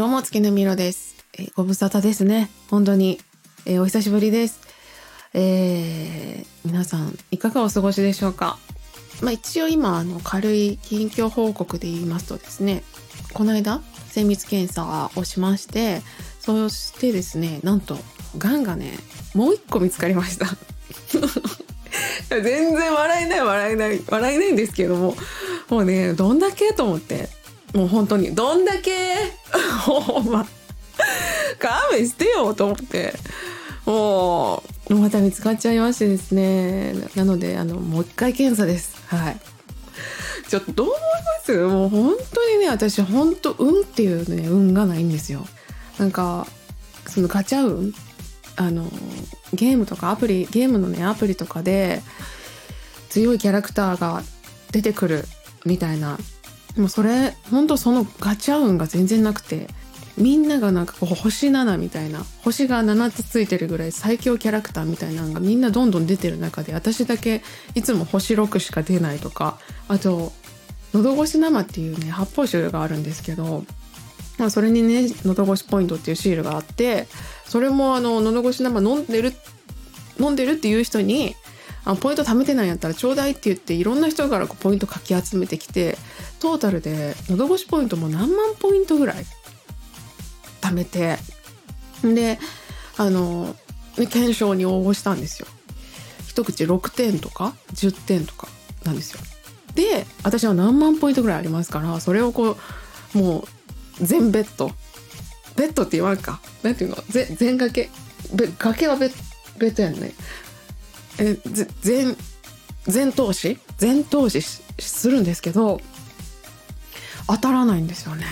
どうも、月のみろです。えーご無沙汰ですね。本当に。えーお久しぶりです。えー皆さん、いかがお過ごしでしょうか？まあ一応今、あの、軽い近況報告で言いますとですね、この間、精密検査をしまして、そしてですね、なんと、癌がね、もう一個見つかりました。全然笑えない笑えない笑えないんですけどももうねどんだけ？と思ってもう本当にどんだけほんま勘弁してよと思って。もうまた見つかっちゃいましてですね。なのであのもう一回検査です。はい。ちょっとどう思います？もう本当にね私本当運っていうね運がないんですよ。なんかそのガチャ運。あのゲームとかアプリゲームのねアプリとかで強いキャラクターが出てくるみたいなもそれほんとそのガチャ運が全然なくてみんながなんかこう星7みたいな星が7つついてるぐらい最強キャラクターみたいなのがみんなどんどん出てる中で私だけいつも星6しか出ないとかあと喉越し生っていうね発泡酒があるんですけどまあ、それにね喉越しポイントっていうシールがあってそれもあの喉越し生飲んでる飲んでるっていう人にあポイント貯めてないんやったらちょうだいって言っていろんな人からこうポイントかき集めてきてトータルで喉越しポイントも何万ポイントぐらい貯めてであの検証に応募したんですよ。一口6点とか10点とかなんですよ。で私は何万ポイントぐらいありますからそれをこうもう全ベッド。ベッドって言わんか。なんていうの？全掛け。べ掛けはベベッドやんね。えぜ全全投資？全投資するんですけど当たらないんですよね。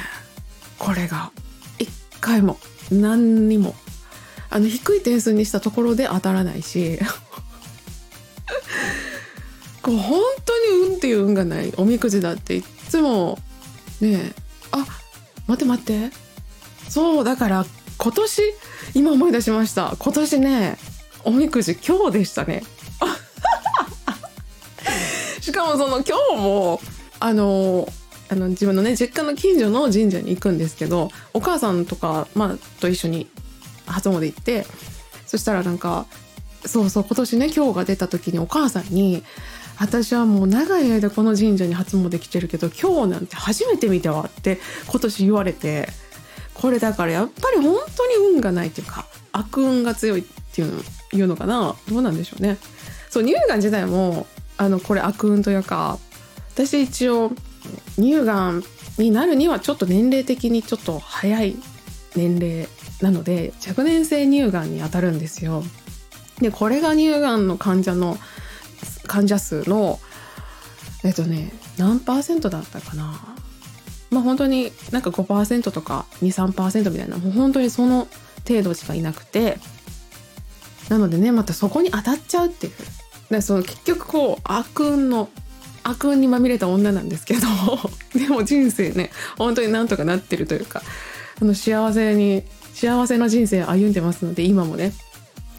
これが。一回も。何にも。あの低い点数にしたところで当たらないし。こう本当に運っていう運がない。おみくじだっていっつも。ねえ。あ待って待って。そうだから今年今思い出しました。今年ねおみくじ今日でしたね。しかもその今日もあのあの自分のね実家の近所の神社に行くんですけどお母さんとか、まあ、と一緒に初詣行ってそしたらなんかそうそう今年ね今日が出た時にお母さんに「私はもう長い間この神社に初詣来てるけど今日なんて初めて見たわ」って今年言われてこれだからやっぱり本当に運がないっていうか悪運が強いっていうのいうのかな？どうなんでしょうね。そう乳がん自体もあのこれ悪運というか私一応乳がんになるにはちょっと年齢的にちょっと早い年齢なので若年性乳がんに当たるんですよ。でこれが乳がんの患者の患者数のえっとね何パーセントだったかな。まあ本当になんか5%とか23%みたいなもう本当にその程度しかいなくて。なのでねまたそこに当たっちゃうっていう。でその結局こう悪運の悪運にまみれた女なんですけど でも人生ね本当になんとかなってるというかあの幸せに幸せな人生歩んでますので今もね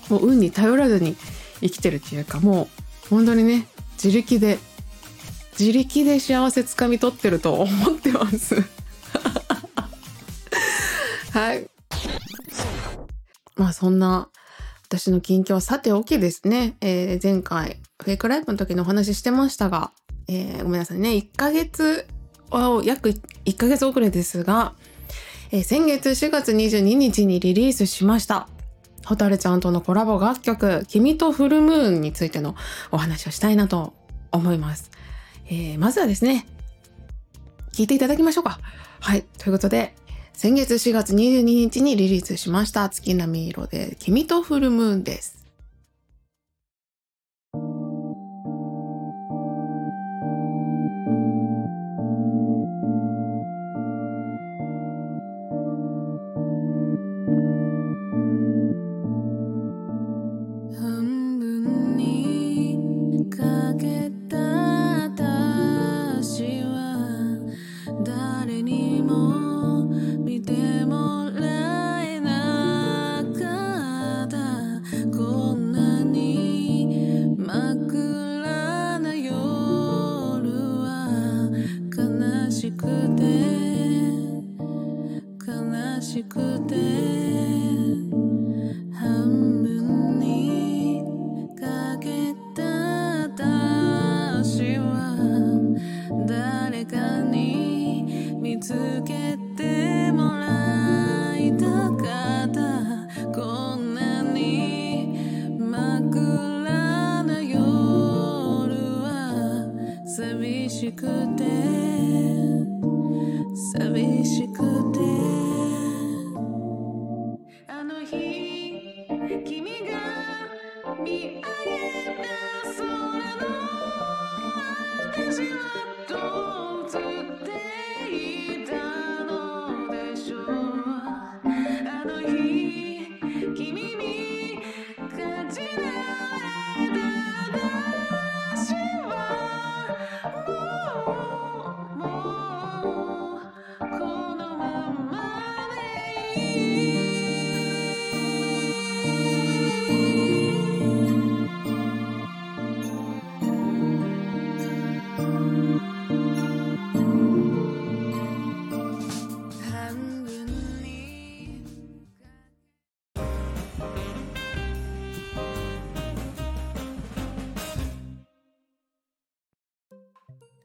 もう運に頼らずに生きてるっていうかもう本当にね自力で自力で幸せつかみ取ってると 思ってます。はい。まあそんな私の近況はさておきですね、えー前回フェイクライブの時のお話ししてましたが、えーごめんなさいね。1ヶ月は約1ヶ月遅れですが、えー先月4月22日にリリースしました。ホタルちゃんとのコラボ楽曲「君とフルムーン」についてのお話をしたいなと思います、えーまずはですね聞いていただきましょうか。はい。ということで先月4月22日にリリースしました月並み色で君とフルムーンです。しくて。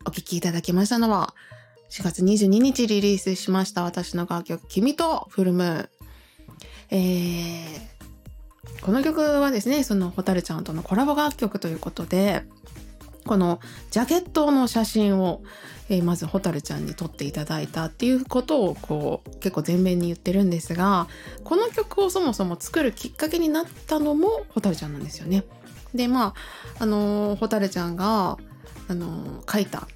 お聴きいただきましたのは、4月22日リリースしました私の楽曲、君とフルムーン。えー、この曲はですね、そのホタルちゃんとのコラボ楽曲ということで、このジャケットの写真を、えーまずホタルちゃんに撮っていただいたっていうことをこう結構前面に言ってるんですが、この曲をそもそも作るきっかけになったのもホタルちゃんなんですよね。で、まあ、あのホタルちゃんが、あの書いた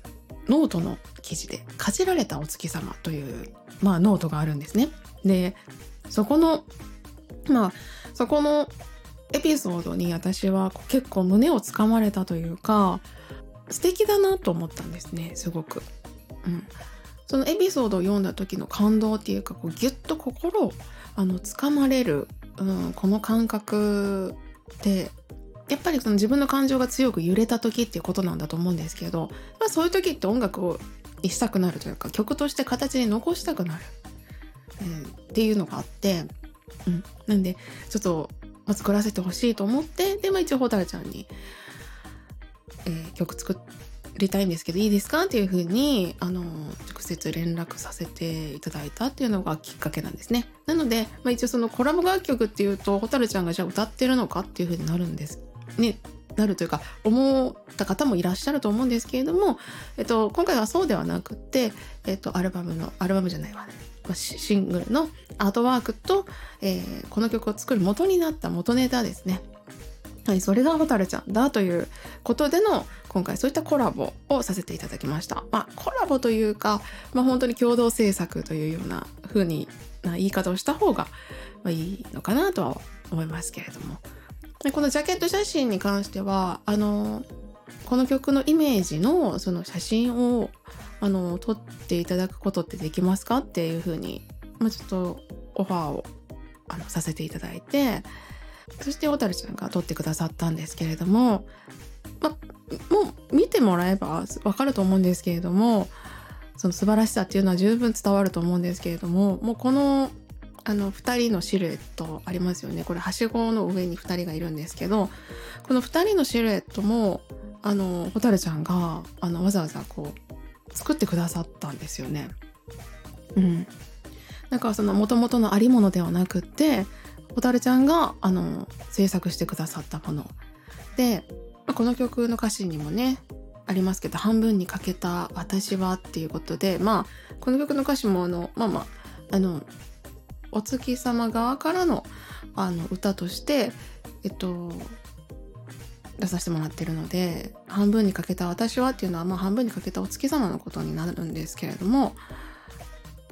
ノートの記事で、かじられたお月様という、まあ、ノートがあるんですね。で、そこの、まあ、そこのエピソードに私は結構胸をつかまれたというか、素敵だなと思ったんですね、すごく。うん。そのエピソードを読んだ時の感動っていうか、こうギュッと心を、あの、つかまれる、うん、この感覚って、やっぱりその自分の感情が強く揺れた時っていうことなんだと思うんですけど、まあそういう時って音楽をしたくなるというか、曲として形に残したくなる、うんっていうのがあって、うん。なんで、ちょっと、まあ、作らせてほしいと思って、で、まあ一応ホタルちゃんに、えー曲作りたいんですけどいいですかっていうふうに、あの、直接連絡させていただいたっていうのがきっかけなんですね。なので、まあ一応そのコラボ楽曲っていうと、ホタルちゃんがじゃあ歌ってるのかっていうふうになるんです。ね、なるというか、思った方もいらっしゃると思うんですけれども、えっと、今回はそうではなくて、えっと、アルバムの、アルバムじゃないわ、まあシングルのアートワークと、えーこの曲を作る元になった元ネタですね。はい、それがホタルちゃんだということでの、今回そういったコラボをさせていただきました。まあ、コラボというか、まあ本当に共同制作というような風にな言い方をした方が、いいのかなとは思いますけれども。でこのジャケット写真に関しては、あの、この曲のイメージのその写真を、あの、撮っていただくことってできますかっていう風に、まあちょっとオファーを、あの、させていただいて、そして小樽ちゃんが撮ってくださったんですけれども、ま、もう見てもらえばわかると思うんですけれども、その素晴らしさっていうのは十分伝わると思うんですけれども、もうこの、あの、二人のシルエットありますよね。これ、はしごの上に二人がいるんですけど、この二人のシルエットも、あの、ホタルちゃんが、あの、わざわざこう、作ってくださったんですよね。うん。なんかその元々のありものではなくって、ホタルちゃんが、あの、制作してくださったもの。で、この曲の歌詞にもね、ありますけど、半分に欠けた私はっていうことで、まあ、この曲の歌詞もあの、まあまあ、あの、お月様側からの、あの、歌として、えっと、出させてもらってるので、半分に欠けた私はっていうのは、まあ半分に欠けたお月様のことになるんですけれども、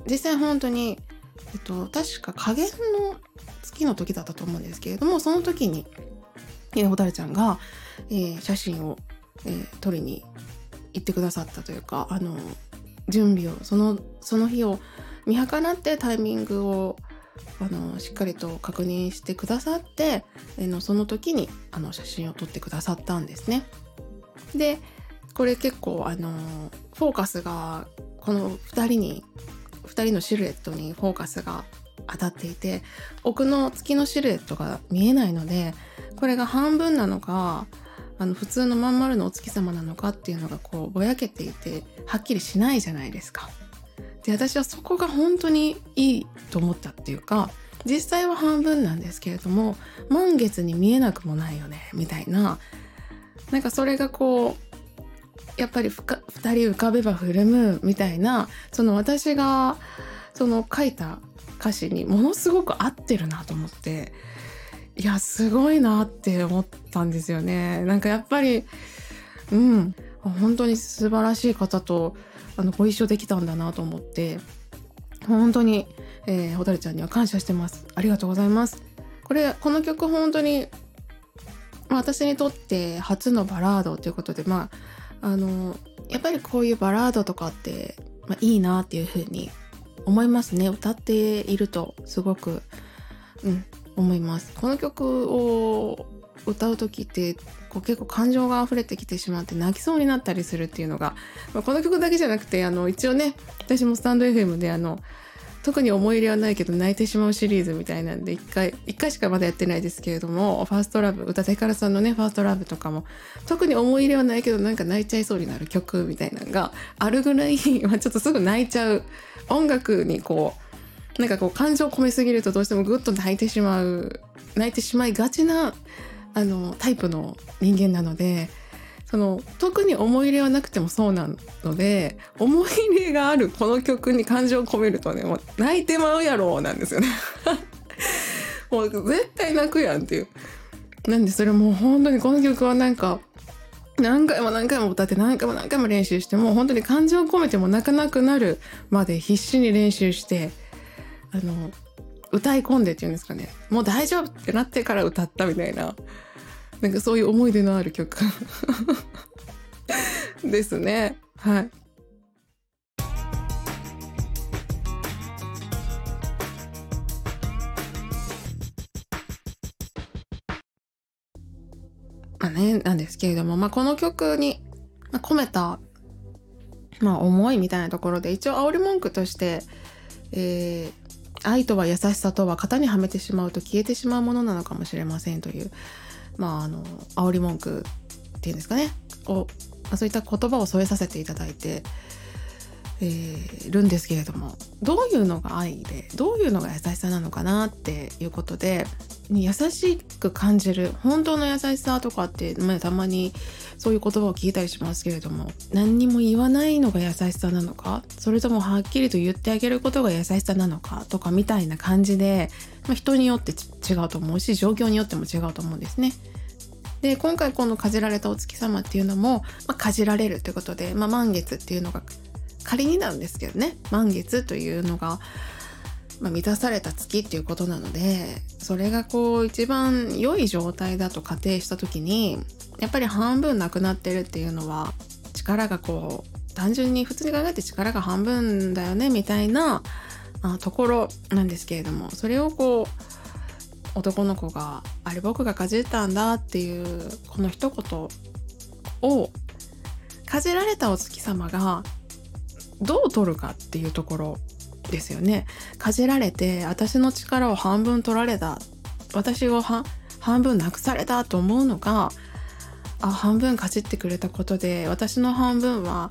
実際本当に、えっと、確か加減の月の時だったと思うんですけれども、その時に、えー、ホタルちゃんが、えー写真を、えー撮りに行ってくださったというか、あの、準備を、その、その日を見計らってタイミングを、あの、しっかりと確認してくださって、えーのその時に、あの、写真を撮ってくださったんですね。で、これ結構、あの、フォーカスが、この二人に、二人のシルエットにフォーカスが当たっていて、奥の月のシルエットが見えないので、これが半分なのか、あの、普通のまん丸のお月様なのかっていうのがこう、ぼやけていて、はっきりしないじゃないですか。で、私はそこが本当にいいと思ったっていうか、実際は半分なんですけれども、満月に見えなくもないよね、みたいな、なんかそれがこう、やっぱりふか二人浮かべば振るむみたいな。その私がその書いた歌詞にものすごく合ってるなと思っていやすごいなって思ったんですよね。なんかやっぱりうん。本当に素晴らしい方とあのご一緒できたんだなと思って本当に、えー、蛍ちゃんには感謝してます。ありがとうございます。これこの曲本当に、ま、私にとって初のバラードということでまああのやっぱりこういうバラードとかって、まあ、いいなっていうふうに思いますね。歌っているとすごくうん思います。この曲を歌う時ってこう結構感情が溢れてきてしまって泣きそうになったりするっていうのが、まあ、この曲だけじゃなくてあの一応ね私もスタンド FM であの特に思い入れはないけど泣いてしまうシリーズみたいなんで一回一回しかまだやってないですけれどもファーストラブ宇多田ヒカルさんのねファーストラブとかも特に思い入れはないけどなんか泣いちゃいそうになる曲みたいなのがあるぐらい、ちょっとすぐ泣いちゃう音楽にこうなんかこう感情を込めすぎるとどうしてもグッと泣いてしまう泣いてしまいがちなあのタイプの人間なのでその特に思い入れはなくてもそうなので思い入れがあるこの曲に感情を込めるとねもう泣いてまうやろなんですよね。もう絶対泣くやんっていう。なんでそれもう本当にこの曲はなんか何回も何回も歌って何回も何回も練習してもう本当に感情を込めても泣かなくなるまで必死に練習してあの歌い込んでっていうんですかね。もう大丈夫ってなってから歌ったみたいな。なんかそういう思い出のある曲 ですね。はい。まあねなんですけれども、まあ、この曲にまあ込めた、まあ、思いみたいなところで一応煽り文句として、えー愛とは優しさとは型にはめてしまうと消えてしまうものなのかもしれませんというまああの煽り文句っていうんですかね。を、まあ、そういった言葉を添えさせていただいて、えーるんですけれどもどういうのが愛でどういうのが優しさなのかなっていうことで優しく感じる本当の優しさとかって、まあ、たまにそういう言葉を聞いたりしますけれども何にも言わないのが優しさなのかそれともはっきりと言ってあげることが優しさなのかとかみたいな感じで、まあ、人によって違うと思うし状況によっても違うと思うんですね。で今回この「かじられたお月様」っていうのも、まあ、かじられるということで、まあ、満月っていうのが仮になんですけどね満月というのが、まあ、満たされた月っていうことなのでそれがこう一番良い状態だと仮定した時にやっぱり半分なくなってるっていうのは力がこう単純に普通に考えて力が半分だよねみたいなところなんですけれどもそれをこう男の子が「あれ僕がかじったんだ」っていうこの一言をかじられたお月様がどう取るかっていうところですよね。かじられて私の力を半分取られた私を半分なくされたと思うのがあ半分かじってくれたことで私の半分は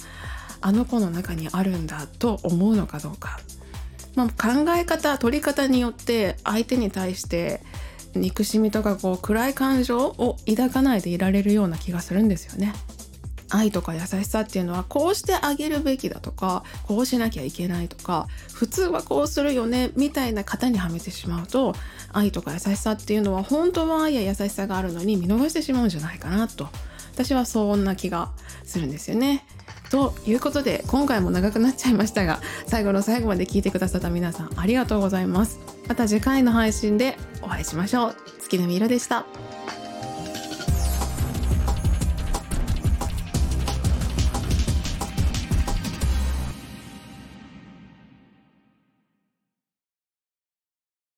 あの子の中にあるんだと思うのかどうか、まあ、考え方取り方によって相手に対して憎しみとかこう暗い感情を抱かないでいられるような気がするんですよね。愛とか優しさっていうのはこうしてあげるべきだとかこうしなきゃいけないとか普通はこうするよねみたいな型にはめてしまうと愛とか優しさっていうのは本当は愛や優しさがあるのに見逃してしまうんじゃないかなと私はそんな気がするんですよね。ということで今回も長くなっちゃいましたが最後の最後まで聞いてくださった皆さんありがとうございます。また次回の配信でお会いしましょう。月並みいろでした。